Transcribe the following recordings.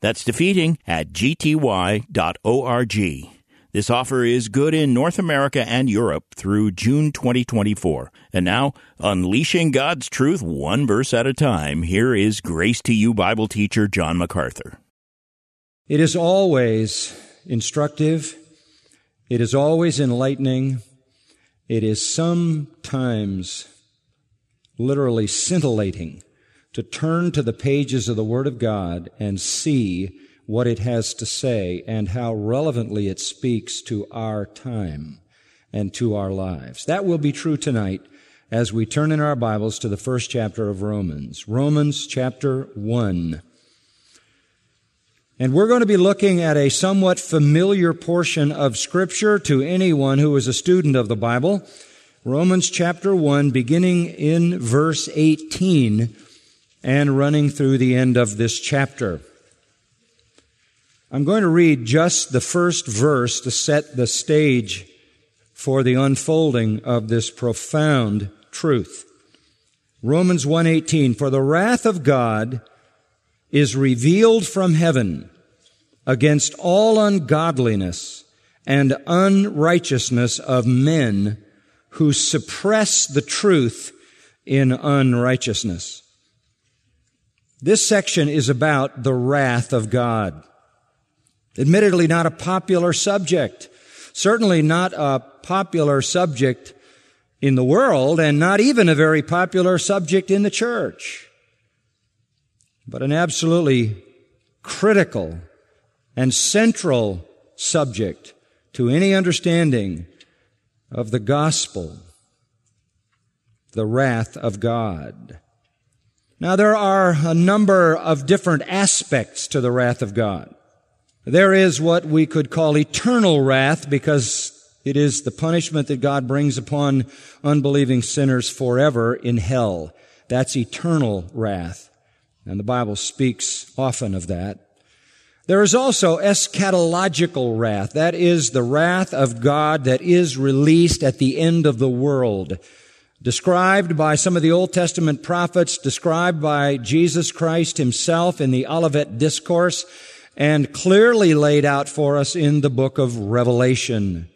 That's defeating at gty.org. This offer is good in North America and Europe through June 2024. And now, unleashing God's truth one verse at a time, here is Grace to You Bible teacher John MacArthur. It is always instructive. It is always enlightening. It is sometimes literally scintillating to turn to the pages of the Word of God and see what it has to say and how relevantly it speaks to our time and to our lives. That will be true tonight as we turn in our Bibles to the first chapter of Romans. Romans chapter 1. And we're going to be looking at a somewhat familiar portion of Scripture to anyone who is a student of the Bible. Romans chapter 1, beginning in verse 18 and running through the end of this chapter. I'm going to read just the first verse to set the stage for the unfolding of this profound truth. Romans 1:18 For the wrath of God is revealed from heaven against all ungodliness and unrighteousness of men who suppress the truth in unrighteousness. This section is about the wrath of God. Admittedly, not a popular subject. Certainly not a popular subject in the world and not even a very popular subject in the church. But an absolutely critical and central subject to any understanding of the gospel, the wrath of God. Now there are a number of different aspects to the wrath of God. There is what we could call eternal wrath because it is the punishment that God brings upon unbelieving sinners forever in hell. That's eternal wrath. And the Bible speaks often of that. There is also eschatological wrath. That is the wrath of God that is released at the end of the world described by some of the Old Testament prophets, described by Jesus Christ himself in the Olivet Discourse, and clearly laid out for us in the book of Revelation.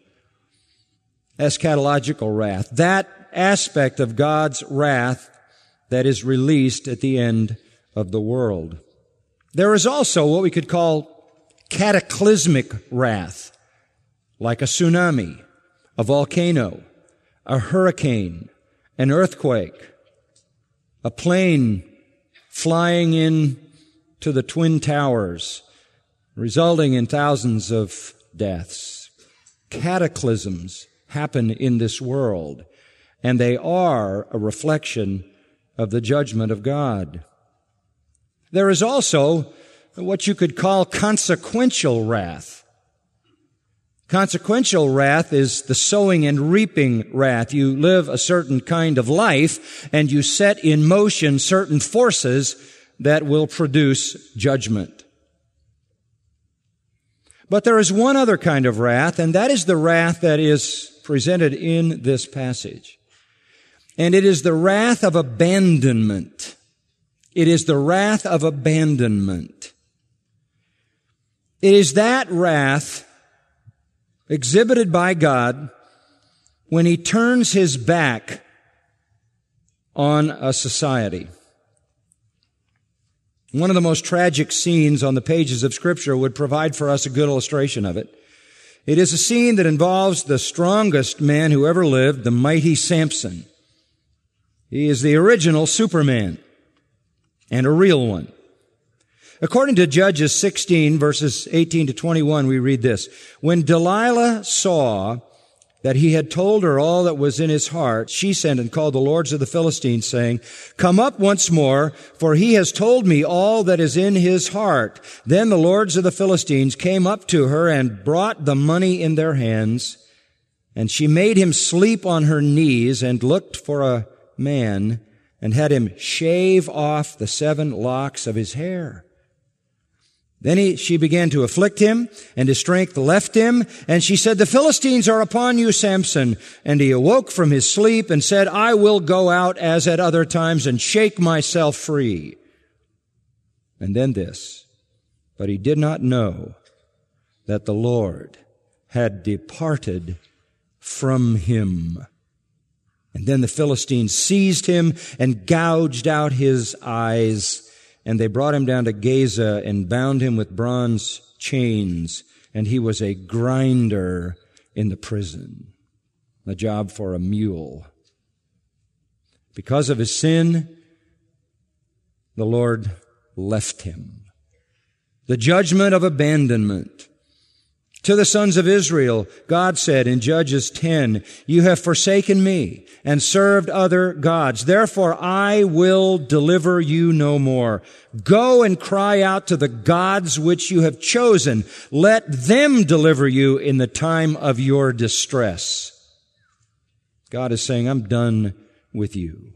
Eschatological wrath. That aspect of God's wrath that is released at the end of the world. There is also what we could call cataclysmic wrath, like a tsunami, a volcano, a hurricane, an earthquake, a plane flying in to the Twin Towers, resulting in thousands of deaths. Cataclysms happen in this world, and they are a reflection of the judgment of God. There is also what you could call consequential wrath. Consequential wrath is the sowing and reaping wrath. You live a certain kind of life and you set in motion certain forces that will produce judgment. But there is one other kind of wrath, and that is the wrath that is presented in this passage. And it is the wrath of abandonment. It is the wrath of abandonment. It is that wrath exhibited by God when he turns his back on a society. One of the most tragic scenes on the pages of scripture would provide for us a good illustration of it. It is a scene that involves the strongest man who ever lived, the mighty Samson. He is the original Superman and a real one. According to Judges 16 verses 18 to 21, we read this. When Delilah saw that he had told her all that was in his heart, she sent and called the lords of the Philistines, saying, Come up once more, for he has told me all that is in his heart. Then the lords of the Philistines came up to her and brought the money in their hands, and she made him sleep on her knees and looked for a man and had him shave off the seven locks of his hair. Then he, she began to afflict him, and his strength left him, and she said, The Philistines are upon you, Samson. And he awoke from his sleep and said, I will go out as at other times and shake myself free. And then this, but he did not know that the Lord had departed from him. And then the Philistines seized him and gouged out his eyes and they brought him down to Gaza and bound him with bronze chains, and he was a grinder in the prison, a job for a mule. Because of his sin, the Lord left him. The judgment of abandonment. To the sons of Israel, God said in Judges 10, You have forsaken me and served other gods. Therefore I will deliver you no more. Go and cry out to the gods which you have chosen. Let them deliver you in the time of your distress. God is saying, I'm done with you.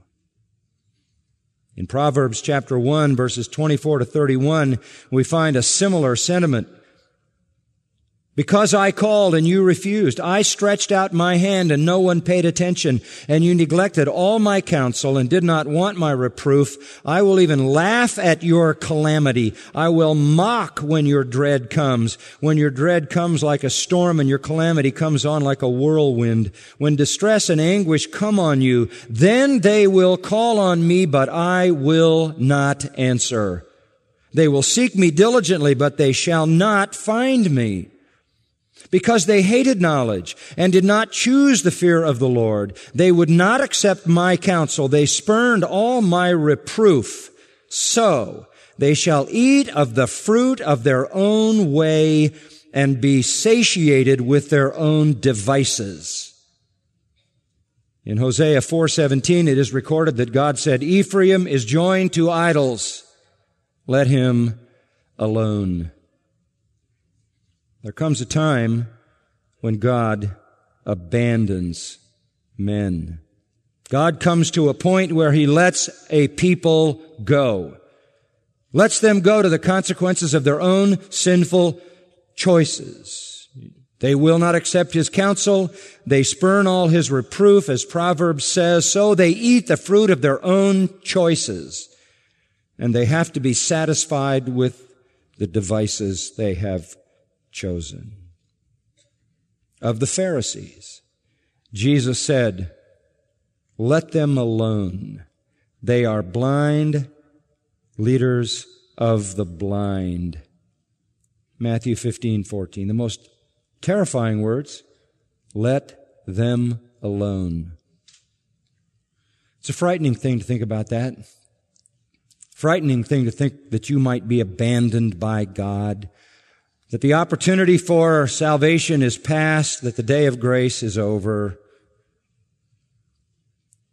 In Proverbs chapter 1 verses 24 to 31, we find a similar sentiment. Because I called and you refused. I stretched out my hand and no one paid attention. And you neglected all my counsel and did not want my reproof. I will even laugh at your calamity. I will mock when your dread comes. When your dread comes like a storm and your calamity comes on like a whirlwind. When distress and anguish come on you, then they will call on me, but I will not answer. They will seek me diligently, but they shall not find me. Because they hated knowledge and did not choose the fear of the Lord, they would not accept my counsel. They spurned all my reproof. So they shall eat of the fruit of their own way and be satiated with their own devices. In Hosea 4:17 it is recorded that God said, "Ephraim is joined to idols. Let him alone." There comes a time when God abandons men. God comes to a point where he lets a people go. Lets them go to the consequences of their own sinful choices. They will not accept his counsel. They spurn all his reproof, as Proverbs says. So they eat the fruit of their own choices. And they have to be satisfied with the devices they have chosen. Of the Pharisees, Jesus said, let them alone. They are blind leaders of the blind. Matthew 15, 14. The most terrifying words. Let them alone. It's a frightening thing to think about that. Frightening thing to think that you might be abandoned by God that the opportunity for salvation is past, that the day of grace is over.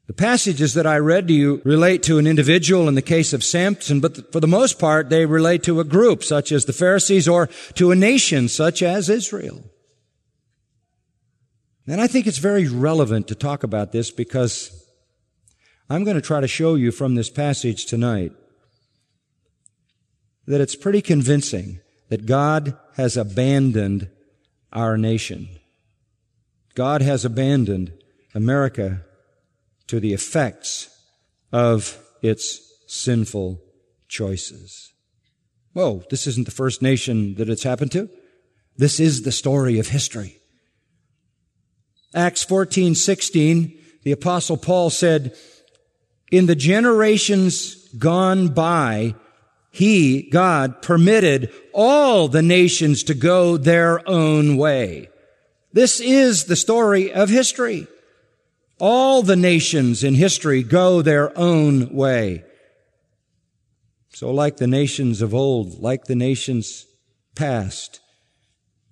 The passages that I read to you relate to an individual in the case of Samson, but for the most part, they relate to a group such as the Pharisees or to a nation such as Israel. And I think it's very relevant to talk about this because I'm going to try to show you from this passage tonight that it's pretty convincing that God has abandoned our nation. God has abandoned America to the effects of its sinful choices. Whoa, this isn't the first nation that it's happened to. This is the story of history. Acts 14, 16, the apostle Paul said, in the generations gone by, he, God, permitted all the nations to go their own way. This is the story of history. All the nations in history go their own way. So like the nations of old, like the nations past,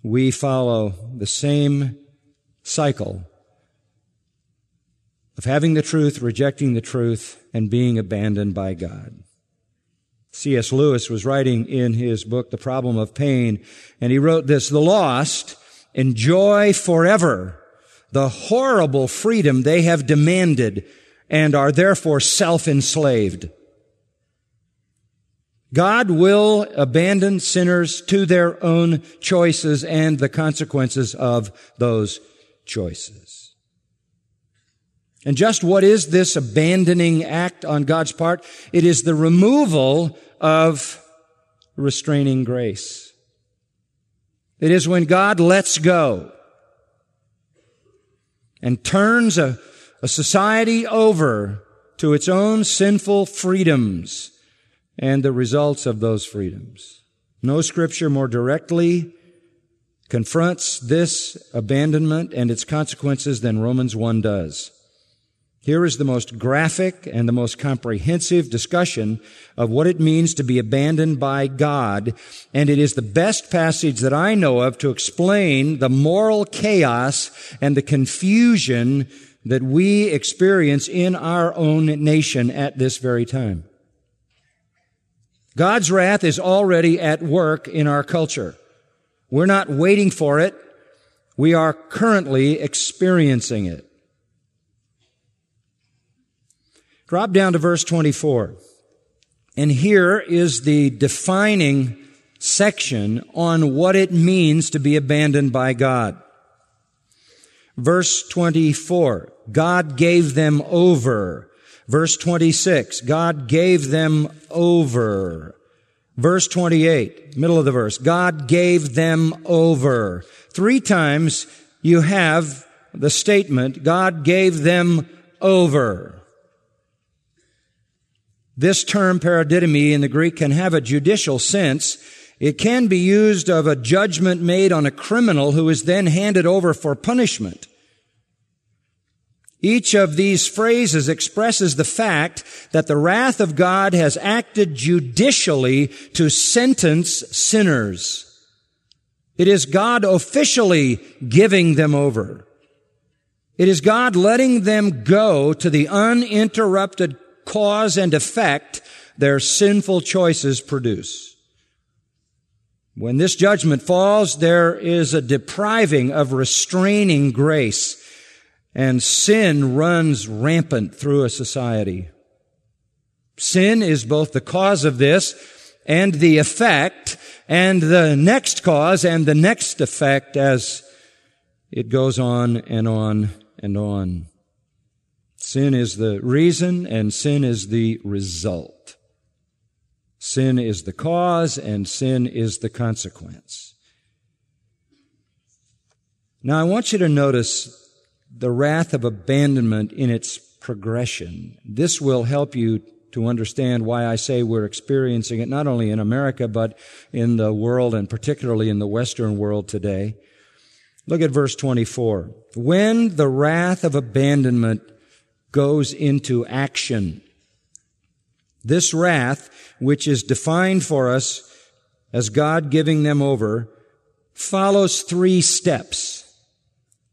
we follow the same cycle of having the truth, rejecting the truth, and being abandoned by God. C.S. Lewis was writing in his book, The Problem of Pain, and he wrote this, the lost enjoy forever the horrible freedom they have demanded and are therefore self-enslaved. God will abandon sinners to their own choices and the consequences of those choices. And just what is this abandoning act on God's part? It is the removal of restraining grace. It is when God lets go and turns a, a society over to its own sinful freedoms and the results of those freedoms. No scripture more directly confronts this abandonment and its consequences than Romans 1 does. Here is the most graphic and the most comprehensive discussion of what it means to be abandoned by God, and it is the best passage that I know of to explain the moral chaos and the confusion that we experience in our own nation at this very time. God's wrath is already at work in our culture. We're not waiting for it. We are currently experiencing it. Drop down to verse 24. And here is the defining section on what it means to be abandoned by God. Verse 24, God gave them over. Verse 26, God gave them over. Verse 28, middle of the verse, God gave them over. Three times you have the statement, God gave them over. This term paradidomi in the Greek can have a judicial sense. It can be used of a judgment made on a criminal who is then handed over for punishment. Each of these phrases expresses the fact that the wrath of God has acted judicially to sentence sinners. It is God officially giving them over. It is God letting them go to the uninterrupted cause and effect their sinful choices produce. When this judgment falls, there is a depriving of restraining grace and sin runs rampant through a society. Sin is both the cause of this and the effect and the next cause and the next effect as it goes on and on and on. Sin is the reason and sin is the result. Sin is the cause and sin is the consequence. Now I want you to notice the wrath of abandonment in its progression. This will help you to understand why I say we're experiencing it not only in America, but in the world and particularly in the Western world today. Look at verse 24. When the wrath of abandonment goes into action. This wrath, which is defined for us as God giving them over, follows three steps.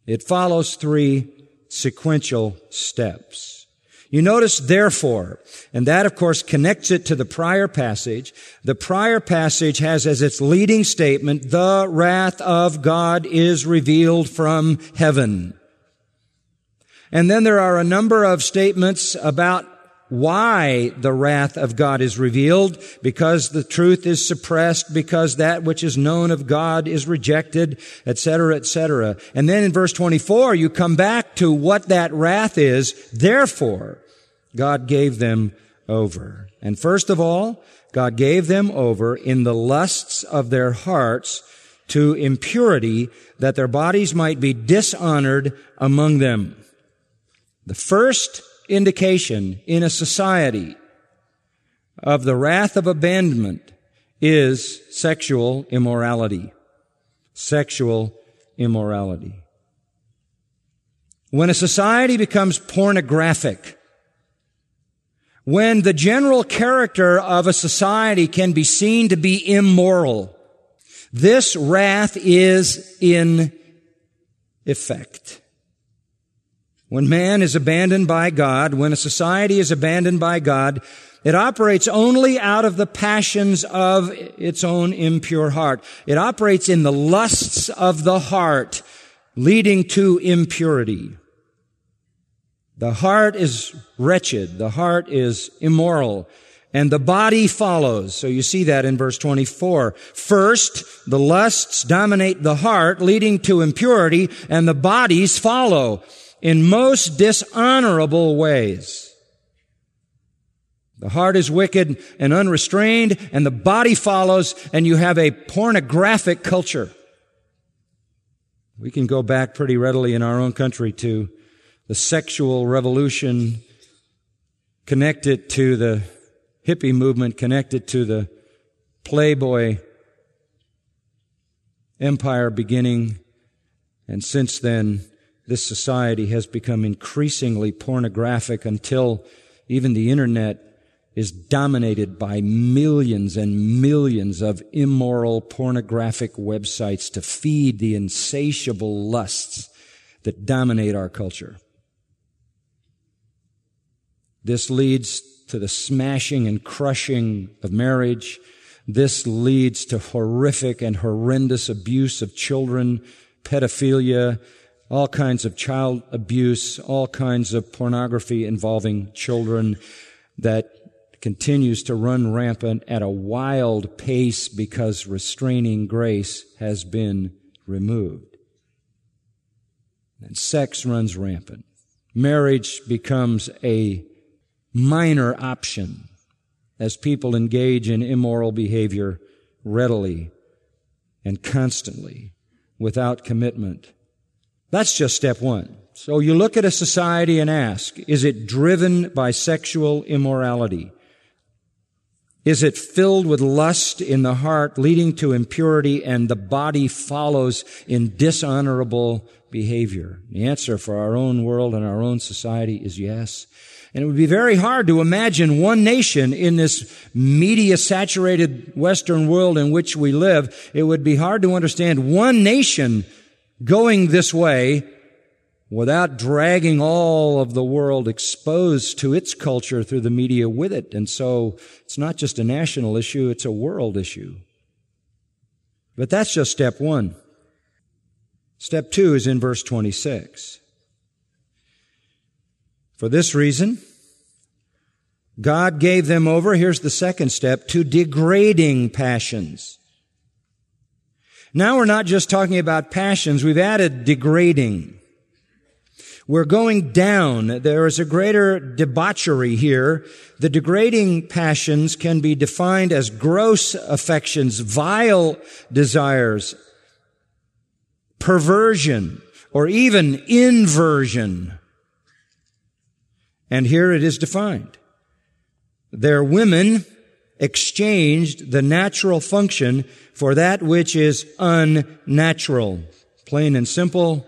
It follows three sequential steps. You notice therefore, and that of course connects it to the prior passage. The prior passage has as its leading statement, the wrath of God is revealed from heaven. And then there are a number of statements about why the wrath of God is revealed, because the truth is suppressed, because that which is known of God is rejected, etc., etc. And then in verse 24, you come back to what that wrath is. Therefore, God gave them over. And first of all, God gave them over in the lusts of their hearts to impurity that their bodies might be dishonored among them. The first indication in a society of the wrath of abandonment is sexual immorality. Sexual immorality. When a society becomes pornographic, when the general character of a society can be seen to be immoral, this wrath is in effect. When man is abandoned by God, when a society is abandoned by God, it operates only out of the passions of its own impure heart. It operates in the lusts of the heart, leading to impurity. The heart is wretched. The heart is immoral. And the body follows. So you see that in verse 24. First, the lusts dominate the heart, leading to impurity, and the bodies follow in most dishonorable ways. The heart is wicked and unrestrained, and the body follows, and you have a pornographic culture. We can go back pretty readily in our own country to the sexual revolution, connect it to the hippie movement, connect it to the Playboy empire beginning, and since then, this society has become increasingly pornographic until even the internet is dominated by millions and millions of immoral pornographic websites to feed the insatiable lusts that dominate our culture. This leads to the smashing and crushing of marriage. This leads to horrific and horrendous abuse of children, pedophilia, all kinds of child abuse, all kinds of pornography involving children that continues to run rampant at a wild pace because restraining grace has been removed. And sex runs rampant. Marriage becomes a minor option as people engage in immoral behavior readily and constantly without commitment. That's just step one. So you look at a society and ask, is it driven by sexual immorality? Is it filled with lust in the heart, leading to impurity, and the body follows in dishonorable behavior? The answer for our own world and our own society is yes. And it would be very hard to imagine one nation in this media saturated Western world in which we live. It would be hard to understand one nation going this way without dragging all of the world exposed to its culture through the media with it. And so it's not just a national issue, it's a world issue. But that's just step one. Step two is in verse 26. For this reason, God gave them over, here's the second step, to degrading passions. Now we're not just talking about passions, we've added degrading. We're going down. There is a greater debauchery here. The degrading passions can be defined as gross affections, vile desires, perversion, or even inversion. And here it is defined. Their women exchanged the natural function for that which is unnatural. Plain and simple,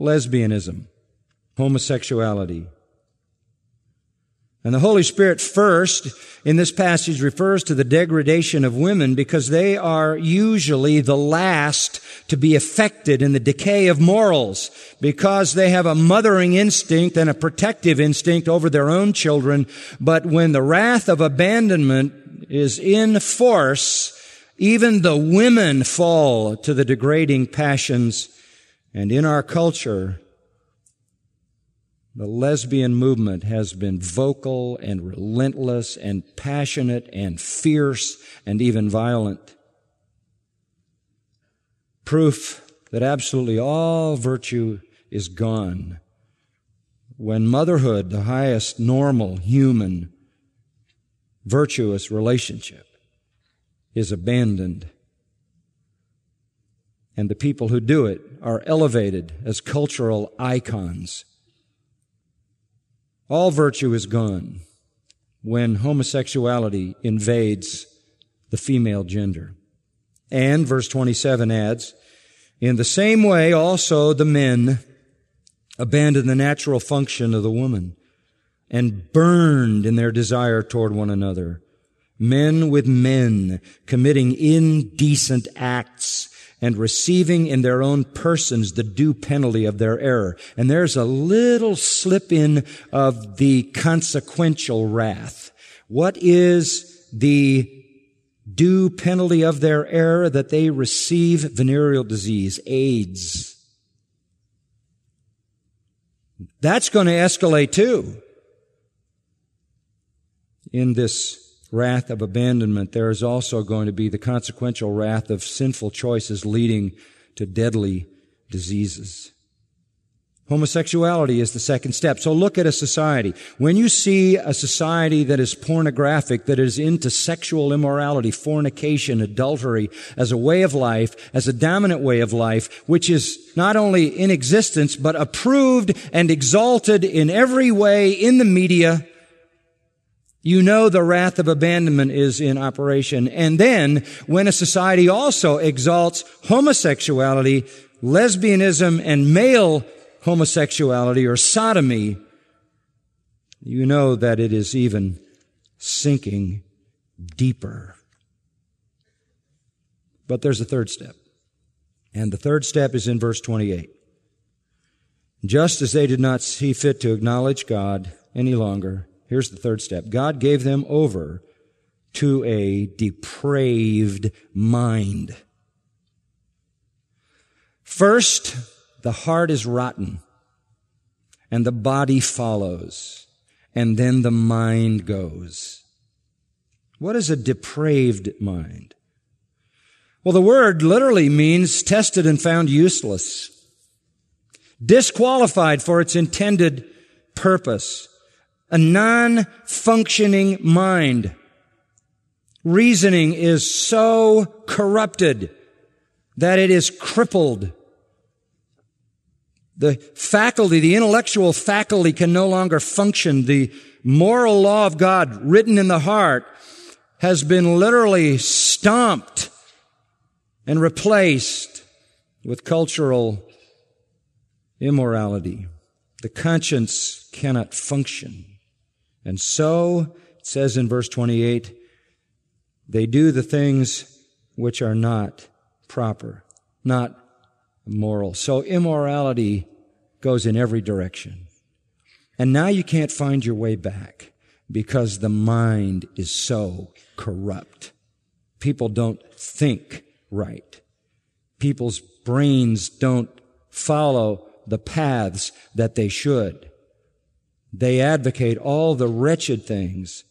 lesbianism homosexuality. And the Holy Spirit first in this passage refers to the degradation of women because they are usually the last to be affected in the decay of morals because they have a mothering instinct and a protective instinct over their own children. But when the wrath of abandonment is in force, even the women fall to the degrading passions. And in our culture, the lesbian movement has been vocal and relentless and passionate and fierce and even violent. Proof that absolutely all virtue is gone. When motherhood, the highest normal human virtuous relationship, is abandoned, and the people who do it are elevated as cultural icons. All virtue is gone when homosexuality invades the female gender. And verse 27 adds, in the same way also the men abandoned the natural function of the woman and burned in their desire toward one another. Men with men committing indecent acts and receiving in their own persons the due penalty of their error. And there's a little slip in of the consequential wrath. What is the due penalty of their error that they receive venereal disease, AIDS? That's going to escalate too. In this wrath of abandonment, there is also going to be the consequential wrath of sinful choices leading to deadly diseases. Homosexuality is the second step. So look at a society. When you see a society that is pornographic, that is into sexual immorality, fornication, adultery as a way of life, as a dominant way of life, which is not only in existence, but approved and exalted in every way in the media, you know the wrath of abandonment is in operation. And then when a society also exalts homosexuality, lesbianism, and male homosexuality or sodomy, you know that it is even sinking deeper. But there's a third step. And the third step is in verse 28. Just as they did not see fit to acknowledge God any longer, here's the third step. God gave them over to a depraved mind. First, the heart is rotten and the body follows and then the mind goes. What is a depraved mind? Well, the word literally means tested and found useless, disqualified for its intended purpose, a non-functioning mind. Reasoning is so corrupted that it is crippled the faculty, the intellectual faculty can no longer function. The moral law of God written in the heart has been literally stomped and replaced with cultural immorality. The conscience cannot function. And so, it says in verse 28, they do the things which are not proper, not moral. So immorality goes in every direction. And now you can't find your way back because the mind is so corrupt. People don't think right. People's brains don't follow the paths that they should. They advocate all the wretched things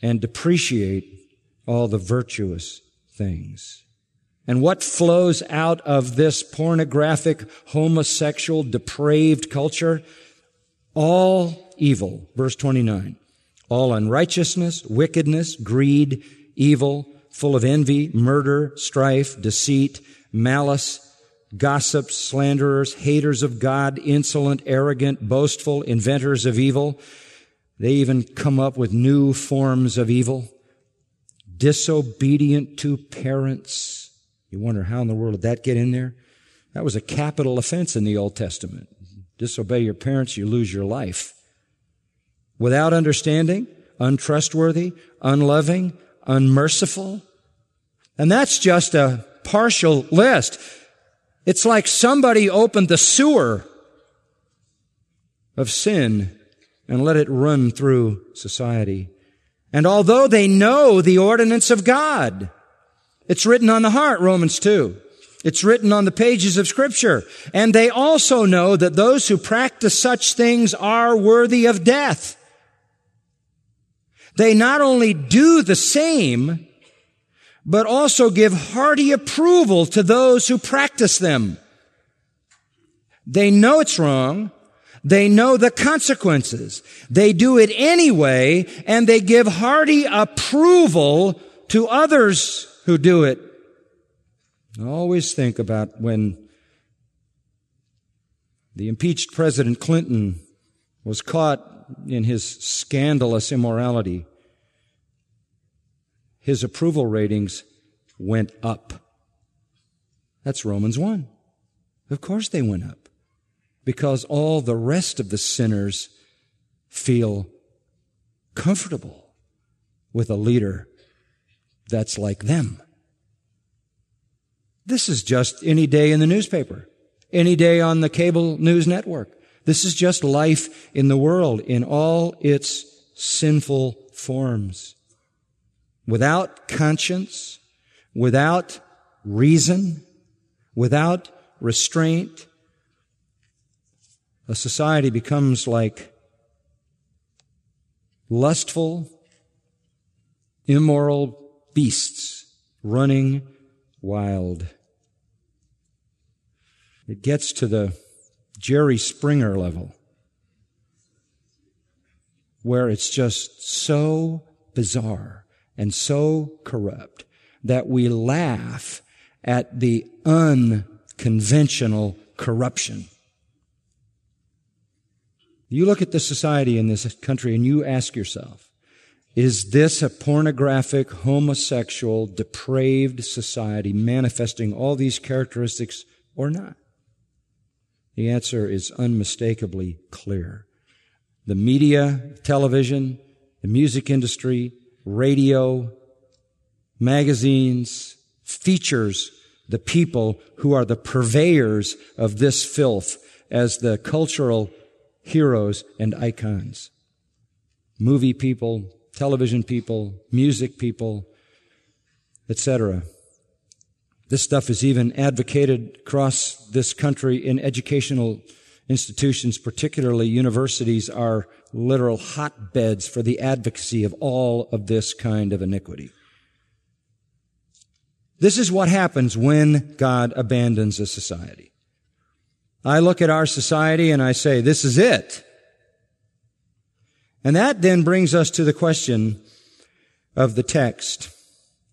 and depreciate all the virtuous things. And what flows out of this pornographic, homosexual, depraved culture? All evil. Verse 29. All unrighteousness, wickedness, greed, evil, full of envy, murder, strife, deceit, malice, gossips, slanderers, haters of God, insolent, arrogant, boastful, inventors of evil. They even come up with new forms of evil. Disobedient to parents you wonder how in the world did that get in there? That was a capital offense in the Old Testament. Disobey your parents, you lose your life. Without understanding, untrustworthy, unloving, unmerciful. And that's just a partial list. It's like somebody opened the sewer of sin and let it run through society. And although they know the ordinance of God, it's written on the heart, Romans 2. It's written on the pages of scripture. And they also know that those who practice such things are worthy of death. They not only do the same, but also give hearty approval to those who practice them. They know it's wrong. They know the consequences. They do it anyway, and they give hearty approval to others who do it. always think about when the impeached President Clinton was caught in his scandalous immorality. His approval ratings went up. That's Romans 1. Of course they went up. Because all the rest of the sinners feel comfortable with a leader that's like them. This is just any day in the newspaper, any day on the cable news network. This is just life in the world in all its sinful forms. Without conscience, without reason, without restraint, a society becomes like lustful, immoral beasts running wild. It gets to the Jerry Springer level where it's just so bizarre and so corrupt that we laugh at the unconventional corruption. You look at the society in this country and you ask yourself, is this a pornographic, homosexual, depraved society manifesting all these characteristics or not? The answer is unmistakably clear. The media, television, the music industry, radio, magazines, features the people who are the purveyors of this filth as the cultural heroes and icons. Movie people, television people, music people, etc. This stuff is even advocated across this country in educational institutions, particularly universities, are literal hotbeds for the advocacy of all of this kind of iniquity. This is what happens when God abandons a society. I look at our society and I say, this is it. And that then brings us to the question of the text.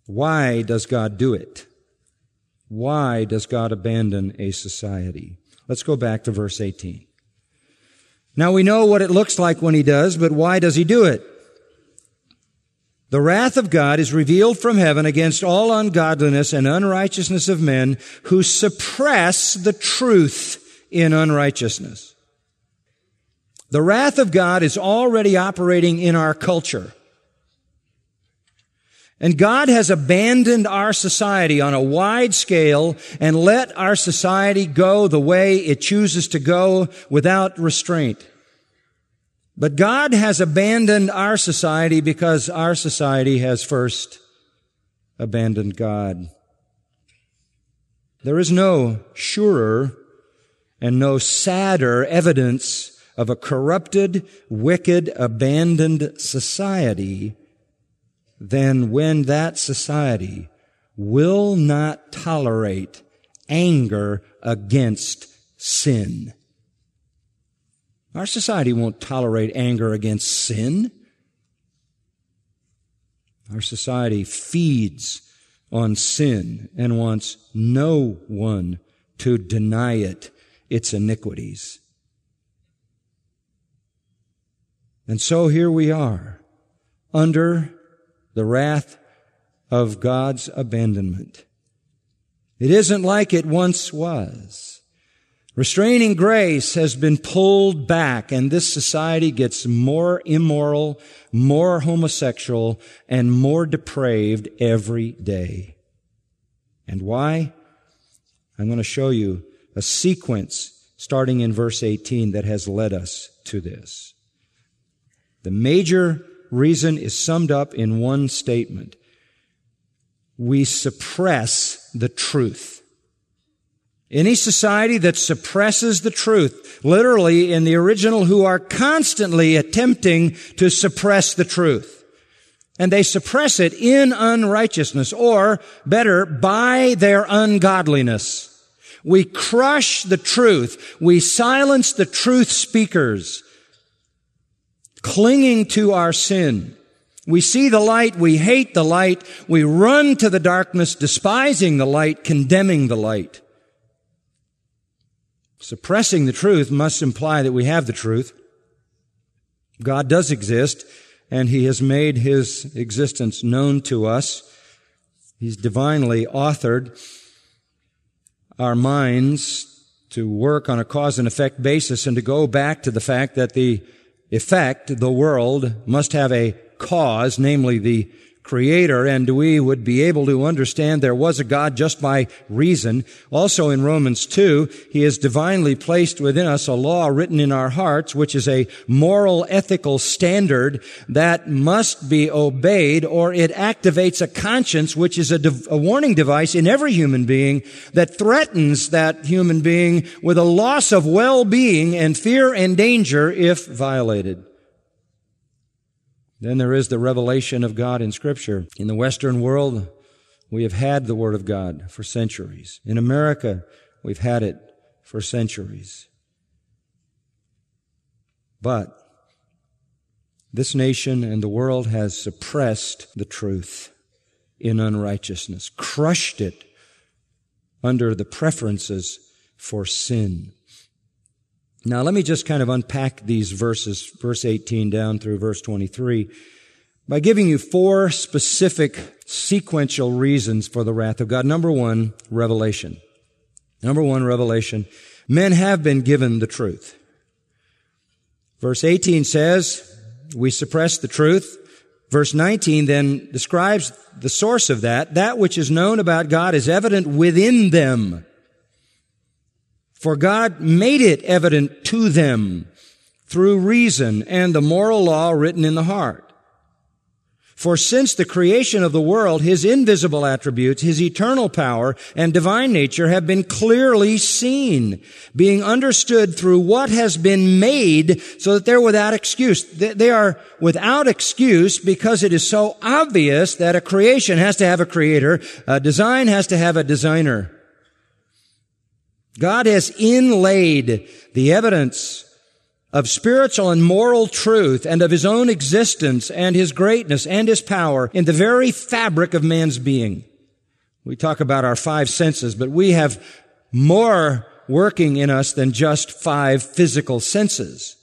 Why does God do it? Why does God abandon a society? Let's go back to verse 18. Now we know what it looks like when he does, but why does he do it? The wrath of God is revealed from heaven against all ungodliness and unrighteousness of men who suppress the truth in unrighteousness. The wrath of God is already operating in our culture. And God has abandoned our society on a wide scale and let our society go the way it chooses to go without restraint. But God has abandoned our society because our society has first abandoned God. There is no surer and no sadder evidence of a corrupted, wicked, abandoned society than when that society will not tolerate anger against sin. Our society won't tolerate anger against sin. Our society feeds on sin and wants no one to deny it its iniquities. And so here we are, under the wrath of God's abandonment. It isn't like it once was. Restraining grace has been pulled back and this society gets more immoral, more homosexual, and more depraved every day. And why? I'm going to show you a sequence starting in verse 18 that has led us to this. The major reason is summed up in one statement. We suppress the truth. Any society that suppresses the truth, literally in the original, who are constantly attempting to suppress the truth. And they suppress it in unrighteousness, or better, by their ungodliness. We crush the truth. We silence the truth speakers clinging to our sin. We see the light, we hate the light, we run to the darkness, despising the light, condemning the light. Suppressing the truth must imply that we have the truth. God does exist, and He has made His existence known to us. He's divinely authored our minds to work on a cause and effect basis and to go back to the fact that the effect, the world, must have a cause, namely the creator and we would be able to understand there was a God just by reason. Also in Romans 2, he has divinely placed within us a law written in our hearts, which is a moral ethical standard that must be obeyed or it activates a conscience, which is a, a warning device in every human being that threatens that human being with a loss of well-being and fear and danger if violated. Then there is the revelation of God in Scripture. In the Western world, we have had the Word of God for centuries. In America, we've had it for centuries. But this nation and the world has suppressed the truth in unrighteousness, crushed it under the preferences for sin. Now, let me just kind of unpack these verses, verse 18 down through verse 23, by giving you four specific sequential reasons for the wrath of God. Number one, revelation. Number one, revelation. Men have been given the truth. Verse 18 says, we suppress the truth. Verse 19 then describes the source of that. That which is known about God is evident within them. For God made it evident to them through reason and the moral law written in the heart. For since the creation of the world, His invisible attributes, His eternal power and divine nature have been clearly seen, being understood through what has been made so that they're without excuse. They are without excuse because it is so obvious that a creation has to have a creator, a design has to have a designer. God has inlaid the evidence of spiritual and moral truth and of his own existence and his greatness and his power in the very fabric of man's being. We talk about our five senses, but we have more working in us than just five physical senses.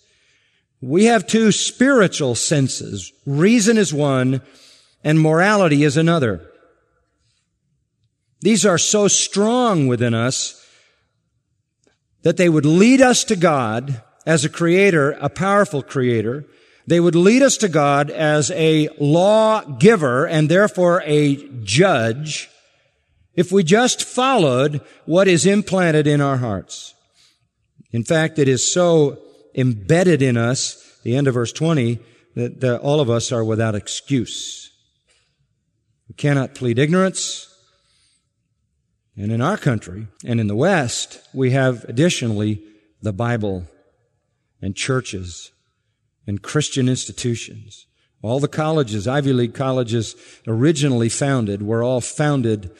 We have two spiritual senses. Reason is one and morality is another. These are so strong within us that they would lead us to God as a creator, a powerful creator. They would lead us to God as a law giver and therefore a judge if we just followed what is implanted in our hearts. In fact, it is so embedded in us, the end of verse 20, that all of us are without excuse. We cannot plead ignorance. And in our country and in the West, we have additionally the Bible and churches and Christian institutions. All the colleges, Ivy League colleges originally founded were all founded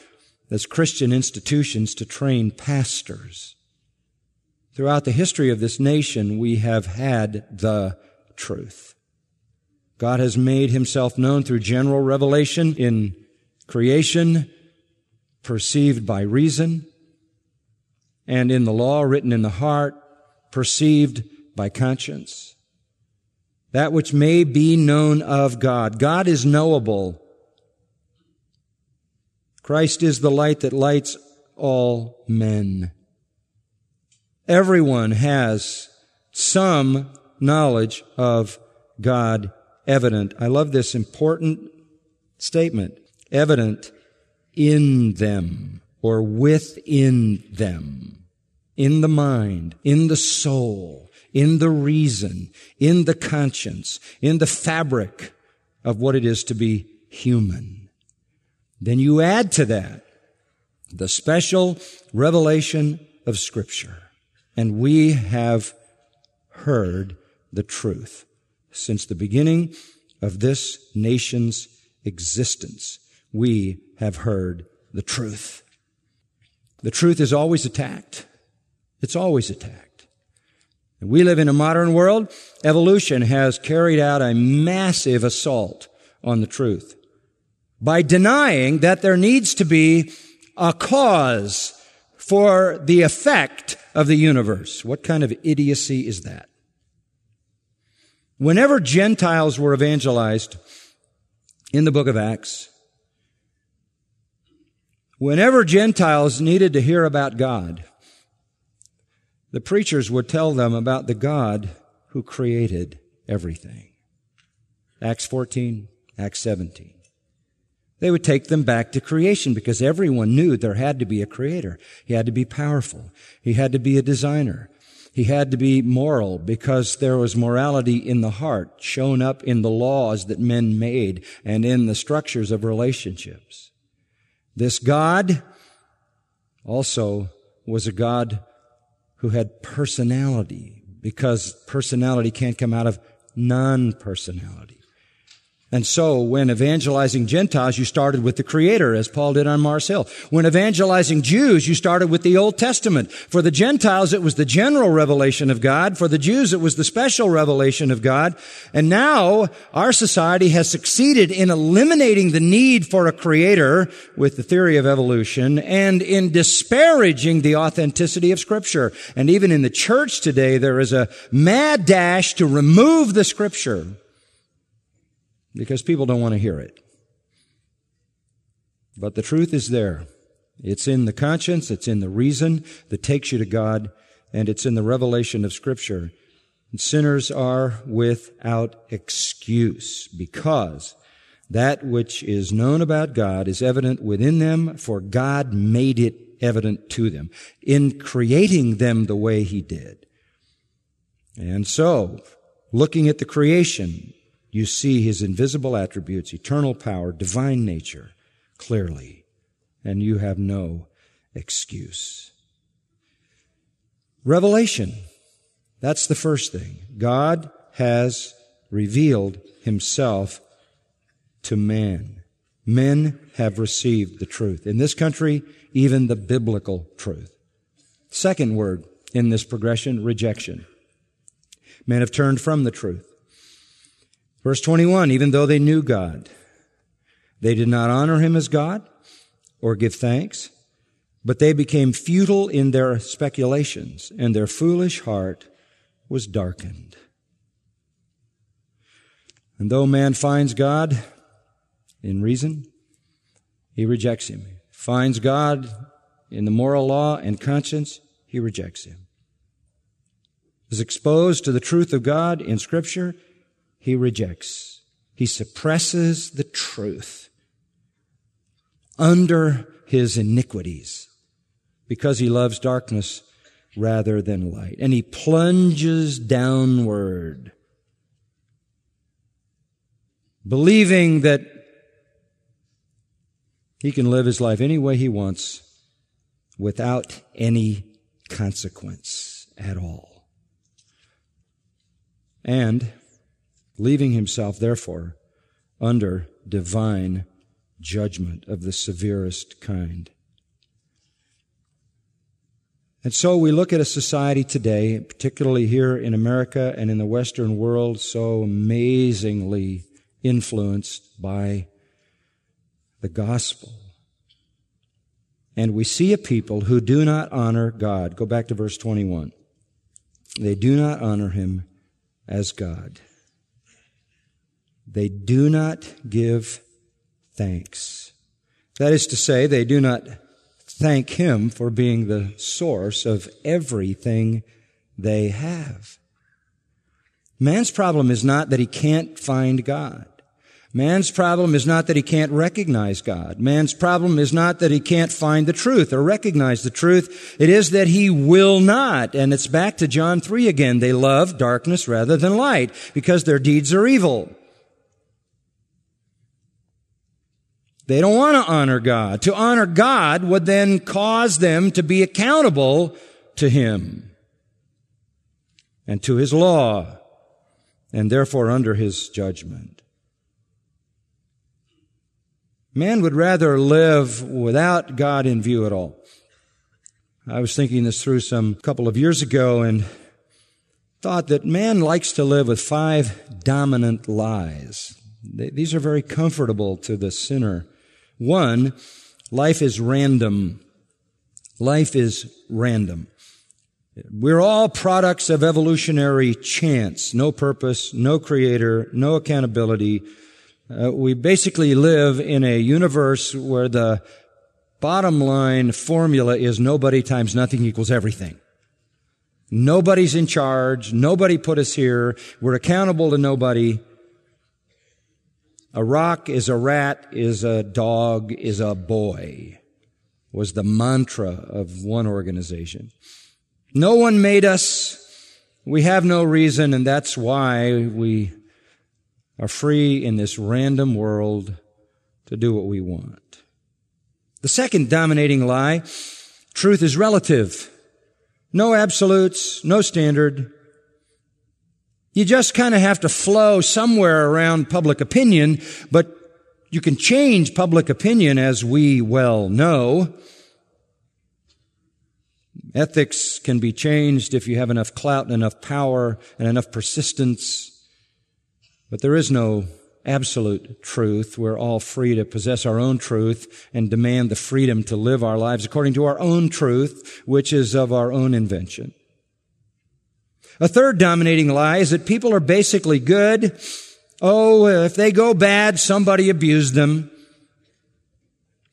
as Christian institutions to train pastors. Throughout the history of this nation, we have had the truth. God has made himself known through general revelation in creation, perceived by reason, and in the law written in the heart, perceived by conscience. That which may be known of God. God is knowable. Christ is the light that lights all men. Everyone has some knowledge of God evident. I love this important statement. Evident in them or within them, in the mind, in the soul, in the reason, in the conscience, in the fabric of what it is to be human. Then you add to that the special revelation of scripture. And we have heard the truth since the beginning of this nation's existence we have heard the truth. The truth is always attacked. It's always attacked. And We live in a modern world. Evolution has carried out a massive assault on the truth by denying that there needs to be a cause for the effect of the universe. What kind of idiocy is that? Whenever Gentiles were evangelized in the book of Acts, Whenever Gentiles needed to hear about God, the preachers would tell them about the God who created everything. Acts 14, Acts 17. They would take them back to creation because everyone knew there had to be a creator. He had to be powerful. He had to be a designer. He had to be moral because there was morality in the heart shown up in the laws that men made and in the structures of relationships. This God also was a God who had personality because personality can't come out of non-personality. And so when evangelizing Gentiles, you started with the Creator, as Paul did on Mars Hill. When evangelizing Jews, you started with the Old Testament. For the Gentiles, it was the general revelation of God. For the Jews, it was the special revelation of God. And now, our society has succeeded in eliminating the need for a Creator with the theory of evolution and in disparaging the authenticity of Scripture. And even in the church today, there is a mad dash to remove the Scripture because people don't want to hear it. But the truth is there. It's in the conscience, it's in the reason that takes you to God, and it's in the revelation of Scripture. And sinners are without excuse because that which is known about God is evident within them, for God made it evident to them in creating them the way He did. And so, looking at the creation, you see his invisible attributes, eternal power, divine nature clearly, and you have no excuse. Revelation. That's the first thing. God has revealed himself to man. Men have received the truth. In this country, even the biblical truth. Second word in this progression, rejection. Men have turned from the truth. Verse 21, even though they knew God, they did not honor him as God or give thanks, but they became futile in their speculations, and their foolish heart was darkened. And though man finds God in reason, he rejects him. Finds God in the moral law and conscience, he rejects him. Is exposed to the truth of God in scripture, he rejects. He suppresses the truth under his iniquities because he loves darkness rather than light. And he plunges downward, believing that he can live his life any way he wants without any consequence at all. And leaving himself, therefore, under divine judgment of the severest kind. And so we look at a society today, particularly here in America and in the Western world, so amazingly influenced by the gospel. And we see a people who do not honor God. Go back to verse 21. They do not honor him as God. They do not give thanks. That is to say, they do not thank Him for being the source of everything they have. Man's problem is not that he can't find God. Man's problem is not that he can't recognize God. Man's problem is not that he can't find the truth or recognize the truth. It is that he will not. And it's back to John 3 again. They love darkness rather than light because their deeds are evil. They don't want to honor God. To honor God would then cause them to be accountable to Him and to His law and therefore under His judgment. Man would rather live without God in view at all. I was thinking this through some couple of years ago and thought that man likes to live with five dominant lies. These are very comfortable to the sinner. One, life is random. Life is random. We're all products of evolutionary chance. No purpose, no creator, no accountability. Uh, we basically live in a universe where the bottom line formula is nobody times nothing equals everything. Nobody's in charge. Nobody put us here. We're accountable to nobody. A rock is a rat, is a dog, is a boy, was the mantra of one organization. No one made us. We have no reason, and that's why we are free in this random world to do what we want. The second dominating lie, truth is relative. No absolutes, no standard. You just kind of have to flow somewhere around public opinion, but you can change public opinion as we well know. Ethics can be changed if you have enough clout and enough power and enough persistence. But there is no absolute truth. We're all free to possess our own truth and demand the freedom to live our lives according to our own truth, which is of our own invention. A third dominating lie is that people are basically good. Oh, if they go bad, somebody abused them.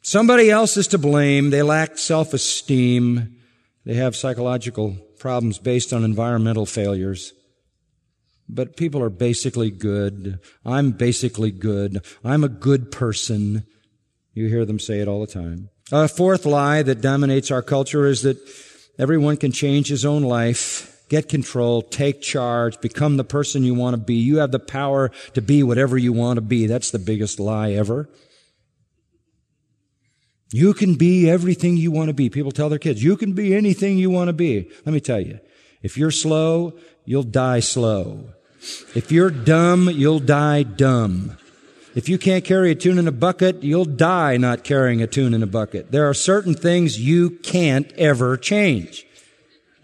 Somebody else is to blame. They lack self-esteem. They have psychological problems based on environmental failures. But people are basically good. I'm basically good. I'm a good person. You hear them say it all the time. A fourth lie that dominates our culture is that everyone can change his own life, get control, take charge, become the person you want to be. You have the power to be whatever you want to be. That's the biggest lie ever. You can be everything you want to be. People tell their kids, you can be anything you want to be. Let me tell you, if you're slow, you'll die slow. If you're dumb, you'll die dumb. If you can't carry a tune in a bucket, you'll die not carrying a tune in a bucket. There are certain things you can't ever change.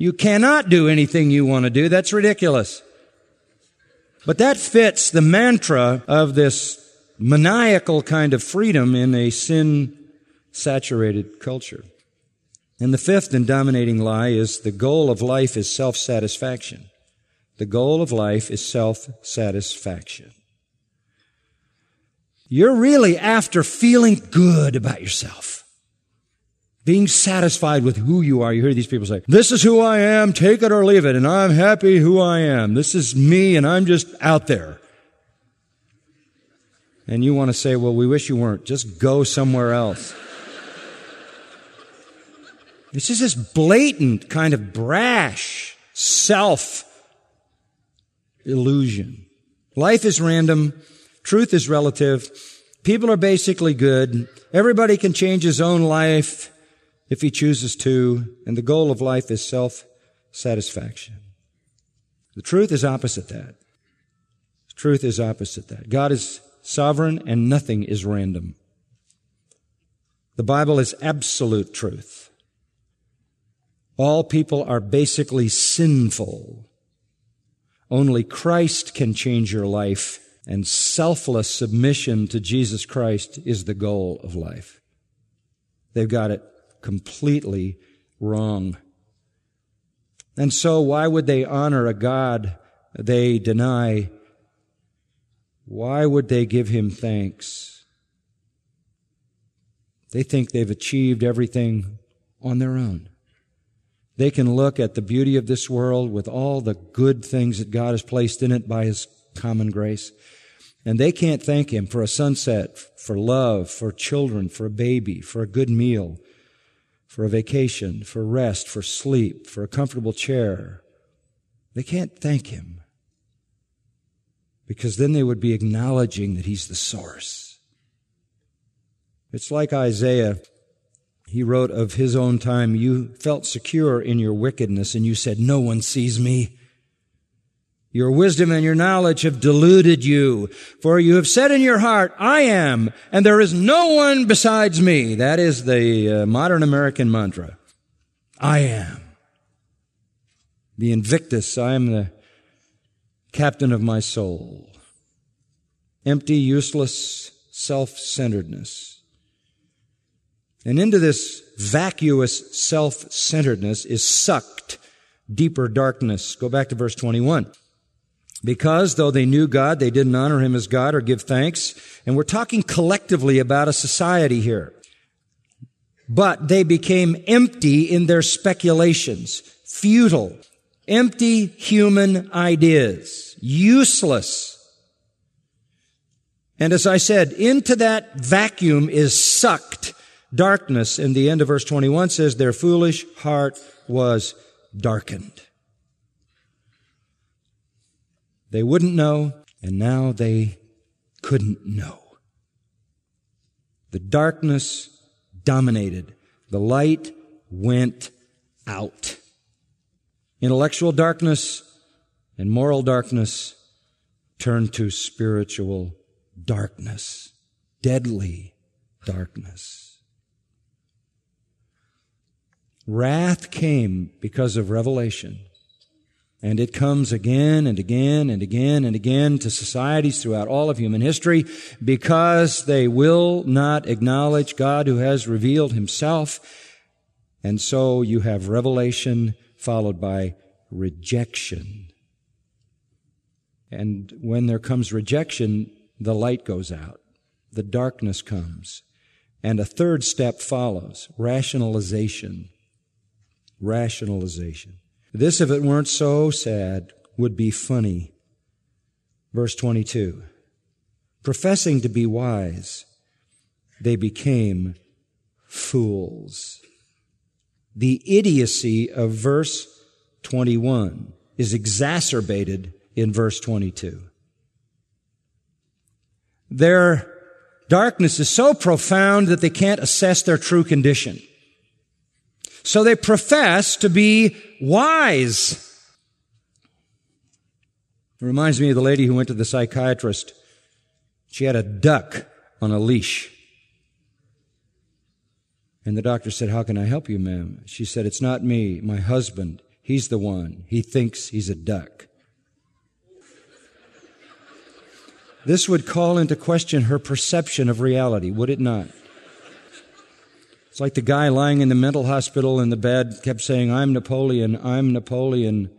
You cannot do anything you want to do. That's ridiculous. But that fits the mantra of this maniacal kind of freedom in a sin saturated culture. And the fifth and dominating lie is the goal of life is self satisfaction. The goal of life is self-satisfaction. You're really after feeling good about yourself. Being satisfied with who you are. You hear these people say, this is who I am, take it or leave it, and I'm happy who I am. This is me and I'm just out there. And you want to say, well, we wish you weren't. Just go somewhere else. This is this blatant kind of brash self illusion. Life is random. Truth is relative. People are basically good. Everybody can change his own life if he chooses to. And the goal of life is self-satisfaction. The truth is opposite that. The truth is opposite that. God is sovereign and nothing is random. The Bible is absolute truth. All people are basically sinful. Only Christ can change your life, and selfless submission to Jesus Christ is the goal of life. They've got it completely wrong. And so why would they honor a God they deny? Why would they give him thanks? They think they've achieved everything on their own. They can look at the beauty of this world with all the good things that God has placed in it by His common grace. And they can't thank Him for a sunset, for love, for children, for a baby, for a good meal, for a vacation, for rest, for sleep, for a comfortable chair. They can't thank Him because then they would be acknowledging that He's the source. It's like Isaiah he wrote of his own time, you felt secure in your wickedness and you said, no one sees me. Your wisdom and your knowledge have deluded you, for you have said in your heart, I am, and there is no one besides me. That is the uh, modern American mantra. I am. The Invictus, I am the captain of my soul. Empty, useless self-centeredness. And into this vacuous self-centeredness is sucked deeper darkness. Go back to verse 21. Because though they knew God, they didn't honor him as God or give thanks. And we're talking collectively about a society here. But they became empty in their speculations, futile, empty human ideas, useless And as I said, into that vacuum is sucked darkness. And the end of verse 21 says, their foolish heart was darkened. They wouldn't know, and now they couldn't know. The darkness dominated. The light went out. Intellectual darkness and moral darkness turned to spiritual darkness, deadly darkness. Wrath came because of revelation. And it comes again and again and again and again to societies throughout all of human history because they will not acknowledge God who has revealed himself. And so you have revelation followed by rejection. And when there comes rejection, the light goes out. The darkness comes. And a third step follows. Rationalization. Rationalization. This, if it weren't so sad, would be funny. Verse 22. Professing to be wise, they became fools. The idiocy of verse 21 is exacerbated in verse 22. Their darkness is so profound that they can't assess their true condition. So they profess to be wise. It reminds me of the lady who went to the psychiatrist. She had a duck on a leash. And the doctor said, How can I help you, ma'am? She said, It's not me, my husband. He's the one. He thinks he's a duck. This would call into question her perception of reality, would it not? It's like the guy lying in the mental hospital in the bed kept saying, I'm Napoleon, I'm Napoleon,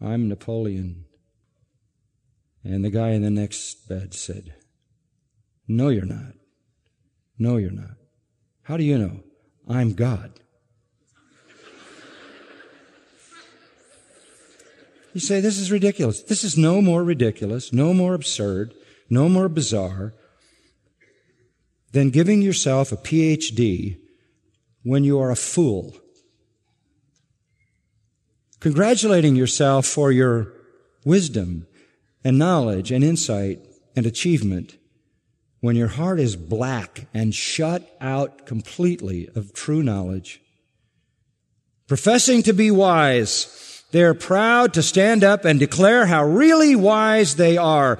I'm Napoleon. And the guy in the next bed said, No, you're not. No, you're not. How do you know? I'm God. You say, This is ridiculous. This is no more ridiculous, no more absurd, no more bizarre than giving yourself a PhD when you are a fool. Congratulating yourself for your wisdom and knowledge and insight and achievement when your heart is black and shut out completely of true knowledge. Professing to be wise, they are proud to stand up and declare how really wise they are.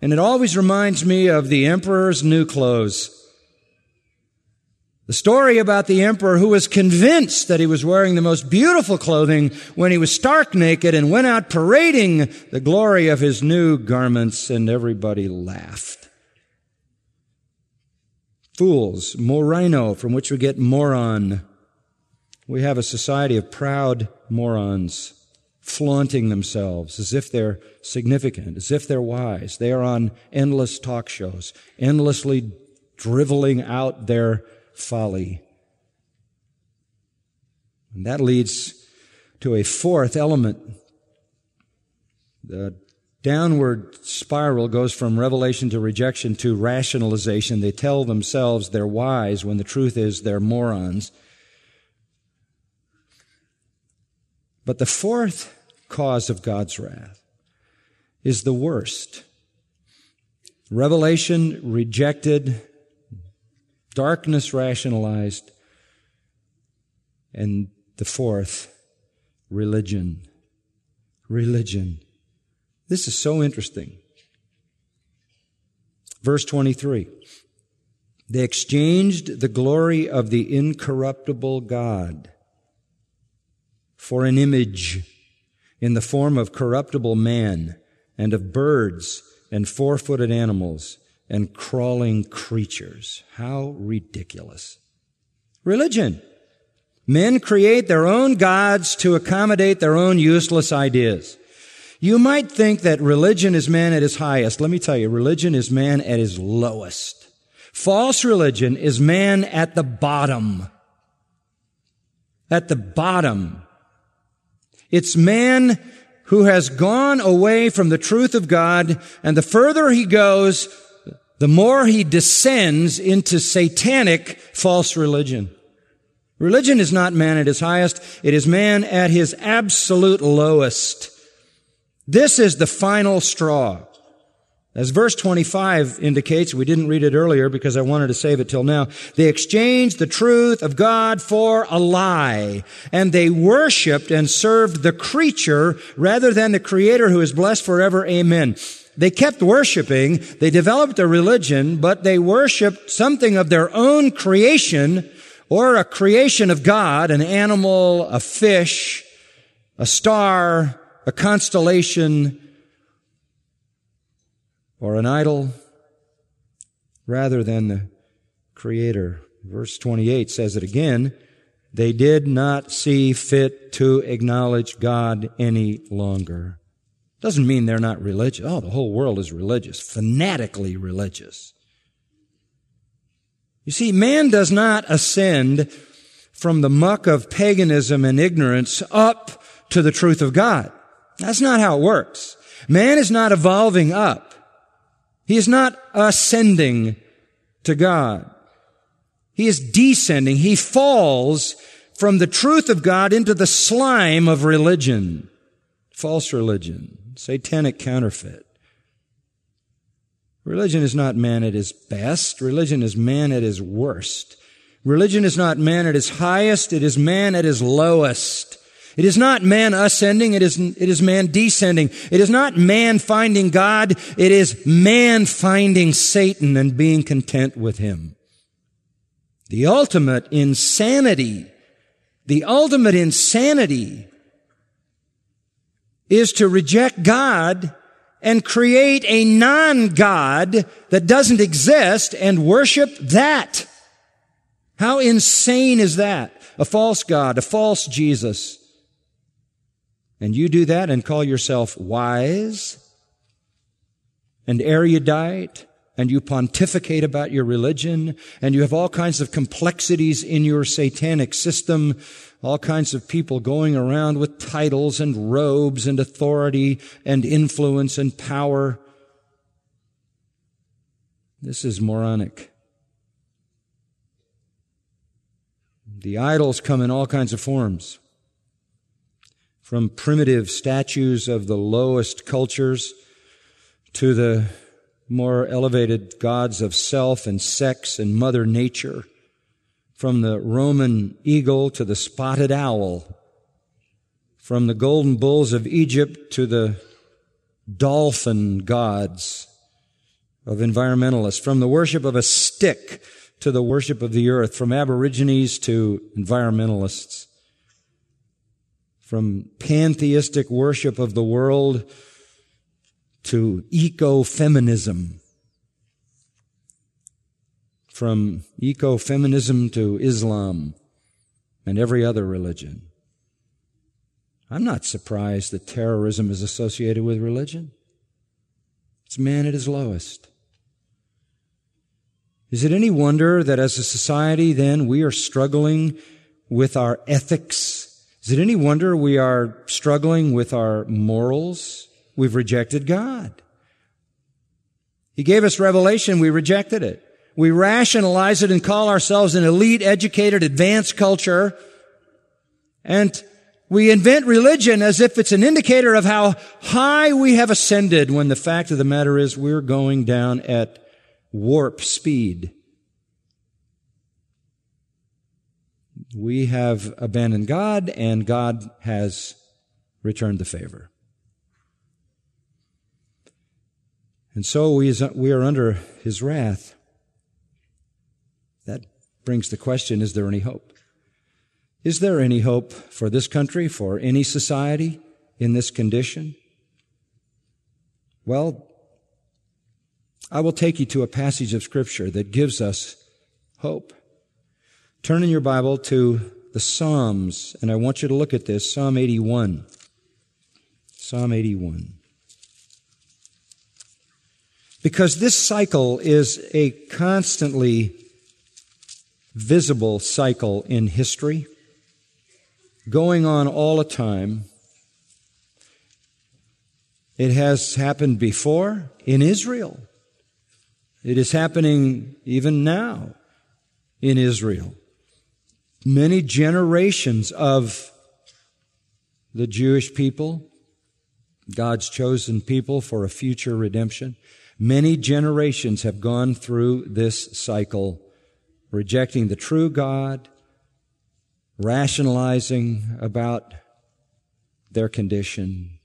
And it always reminds me of the emperor's new clothes. The story about the emperor who was convinced that he was wearing the most beautiful clothing when he was stark naked and went out parading the glory of his new garments and everybody laughed. Fools, morino, from which we get moron. We have a society of proud morons flaunting themselves as if they're significant, as if they're wise. They are on endless talk shows, endlessly driveling out their folly. And that leads to a fourth element. The downward spiral goes from revelation to rejection to rationalization. They tell themselves they're wise when the truth is they're morons. But the fourth cause of God's wrath is the worst. Revelation rejected darkness rationalized, and the fourth, religion. Religion. This is so interesting. Verse 23. They exchanged the glory of the incorruptible God for an image in the form of corruptible man and of birds and four-footed animals and crawling creatures. How ridiculous. Religion. Men create their own gods to accommodate their own useless ideas. You might think that religion is man at his highest. Let me tell you, religion is man at his lowest. False religion is man at the bottom. At the bottom. It's man who has gone away from the truth of God, and the further he goes, the more he descends into satanic false religion. Religion is not man at his highest. It is man at his absolute lowest. This is the final straw. As verse 25 indicates, we didn't read it earlier because I wanted to save it till now. They exchanged the truth of God for a lie, and they worshiped and served the creature rather than the creator who is blessed forever. Amen. They kept worshiping, they developed a religion, but they worshiped something of their own creation or a creation of God, an animal, a fish, a star, a constellation, or an idol, rather than the Creator. Verse 28 says it again. They did not see fit to acknowledge God any longer. Doesn't mean they're not religious. Oh, the whole world is religious, fanatically religious. You see, man does not ascend from the muck of paganism and ignorance up to the truth of God. That's not how it works. Man is not evolving up. He is not ascending to God. He is descending. He falls from the truth of God into the slime of religion. False religion satanic counterfeit. Religion is not man at his best. Religion is man at his worst. Religion is not man at his highest. It is man at his lowest. It is not man ascending. It is, it is man descending. It is not man finding God. It is man finding Satan and being content with him. The ultimate insanity, the ultimate insanity is to reject God and create a non-God that doesn't exist and worship that. How insane is that? A false God, a false Jesus. And you do that and call yourself wise and erudite and you pontificate about your religion and you have all kinds of complexities in your satanic system all kinds of people going around with titles and robes and authority and influence and power. This is moronic. The idols come in all kinds of forms. From primitive statues of the lowest cultures to the more elevated gods of self and sex and mother nature from the Roman eagle to the spotted owl, from the golden bulls of Egypt to the dolphin gods of environmentalists, from the worship of a stick to the worship of the earth, from aborigines to environmentalists, from pantheistic worship of the world to ecofeminism from ecofeminism to Islam and every other religion. I'm not surprised that terrorism is associated with religion. It's man at his lowest. Is it any wonder that as a society then we are struggling with our ethics? Is it any wonder we are struggling with our morals? We've rejected God. He gave us revelation, we rejected it. We rationalize it and call ourselves an elite, educated, advanced culture. And we invent religion as if it's an indicator of how high we have ascended when the fact of the matter is we're going down at warp speed. We have abandoned God and God has returned the favor. And so we, are under his wrath. Brings the question, is there any hope? Is there any hope for this country, for any society in this condition? Well, I will take you to a passage of scripture that gives us hope. Turn in your Bible to the Psalms, and I want you to look at this, Psalm 81. Psalm 81. Because this cycle is a constantly visible cycle in history, going on all the time. It has happened before in Israel. It is happening even now in Israel. Many generations of the Jewish people, God's chosen people for a future redemption, many generations have gone through this cycle, rejecting the true God, rationalizing about their condition,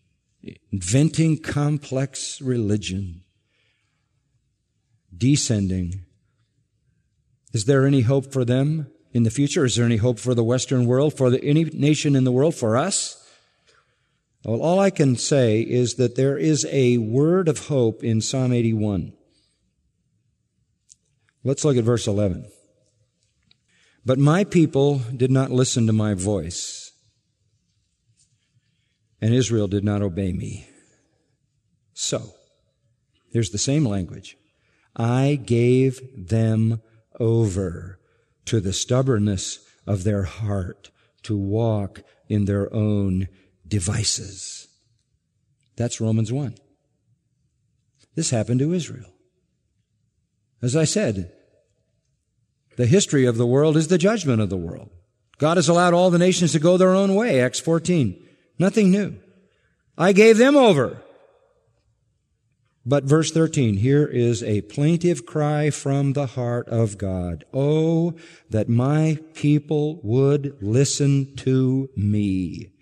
inventing complex religion, descending. Is there any hope for them in the future? Is there any hope for the Western world, for the, any nation in the world, for us? Well, all I can say is that there is a word of hope in Psalm 81. Let's look at verse 11. But my people did not listen to my voice, and Israel did not obey me. So, here's the same language. I gave them over to the stubbornness of their heart to walk in their own devices. That's Romans 1. This happened to Israel. As I said, the history of the world is the judgment of the world. God has allowed all the nations to go their own way, Acts 14. Nothing new. I gave them over but verse 13, here is a plaintive cry from the heart of God. Oh, that my people would listen to me.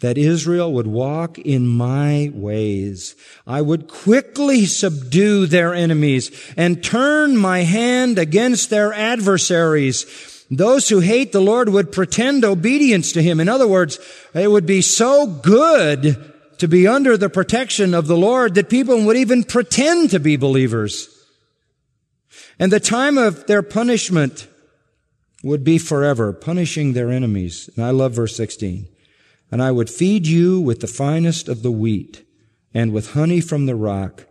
That Israel would walk in my ways. I would quickly subdue their enemies and turn my hand against their adversaries. Those who hate the Lord would pretend obedience to him. In other words, it would be so good to be under the protection of the Lord that people would even pretend to be believers. And the time of their punishment would be forever, punishing their enemies. And I love verse 16. And I would feed you with the finest of the wheat and with honey from the rock.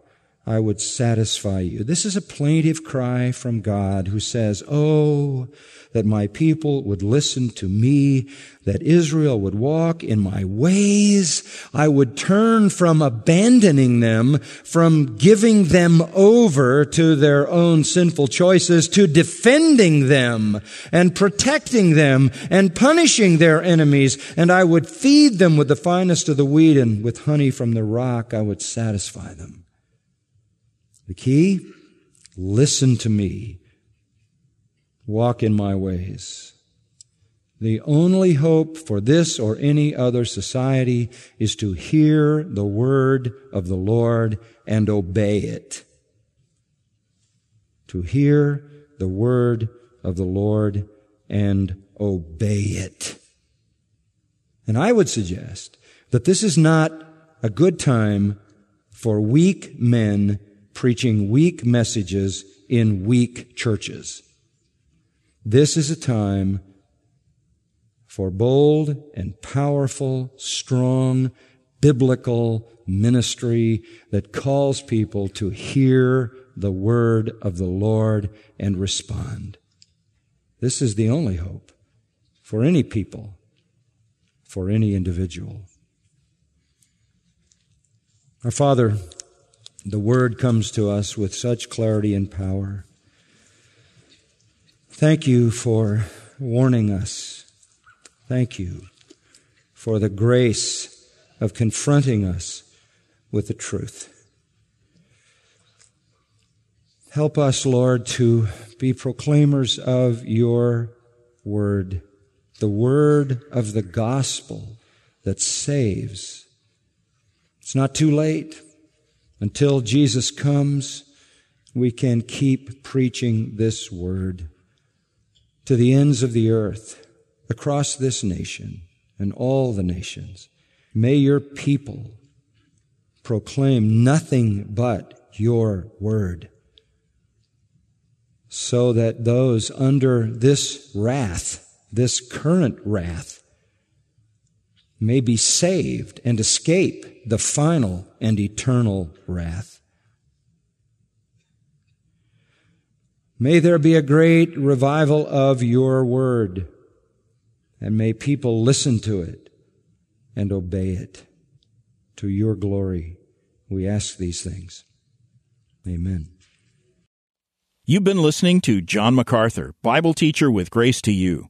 I would satisfy you. This is a plaintive cry from God who says, Oh, that my people would listen to me, that Israel would walk in my ways. I would turn from abandoning them, from giving them over to their own sinful choices, to defending them and protecting them and punishing their enemies. And I would feed them with the finest of the wheat and with honey from the rock. I would satisfy them. The key? Listen to me walk in my ways. The only hope for this or any other society is to hear the word of the Lord and obey it. To hear the word of the Lord and obey it. And I would suggest that this is not a good time for weak men preaching weak messages in weak churches. This is a time for bold and powerful, strong, biblical ministry that calls people to hear the word of the Lord and respond. This is the only hope for any people, for any individual. Our Father, the word comes to us with such clarity and power. Thank you for warning us. Thank you for the grace of confronting us with the truth. Help us, Lord, to be proclaimers of your word, the word of the gospel that saves. It's not too late. Until Jesus comes, we can keep preaching this word to the ends of the earth, across this nation and all the nations. May your people proclaim nothing but your word so that those under this wrath, this current wrath, may be saved and escape the final and eternal wrath. May there be a great revival of your word, and may people listen to it and obey it. To your glory, we ask these things. Amen. You've been listening to John MacArthur, Bible teacher with Grace to You.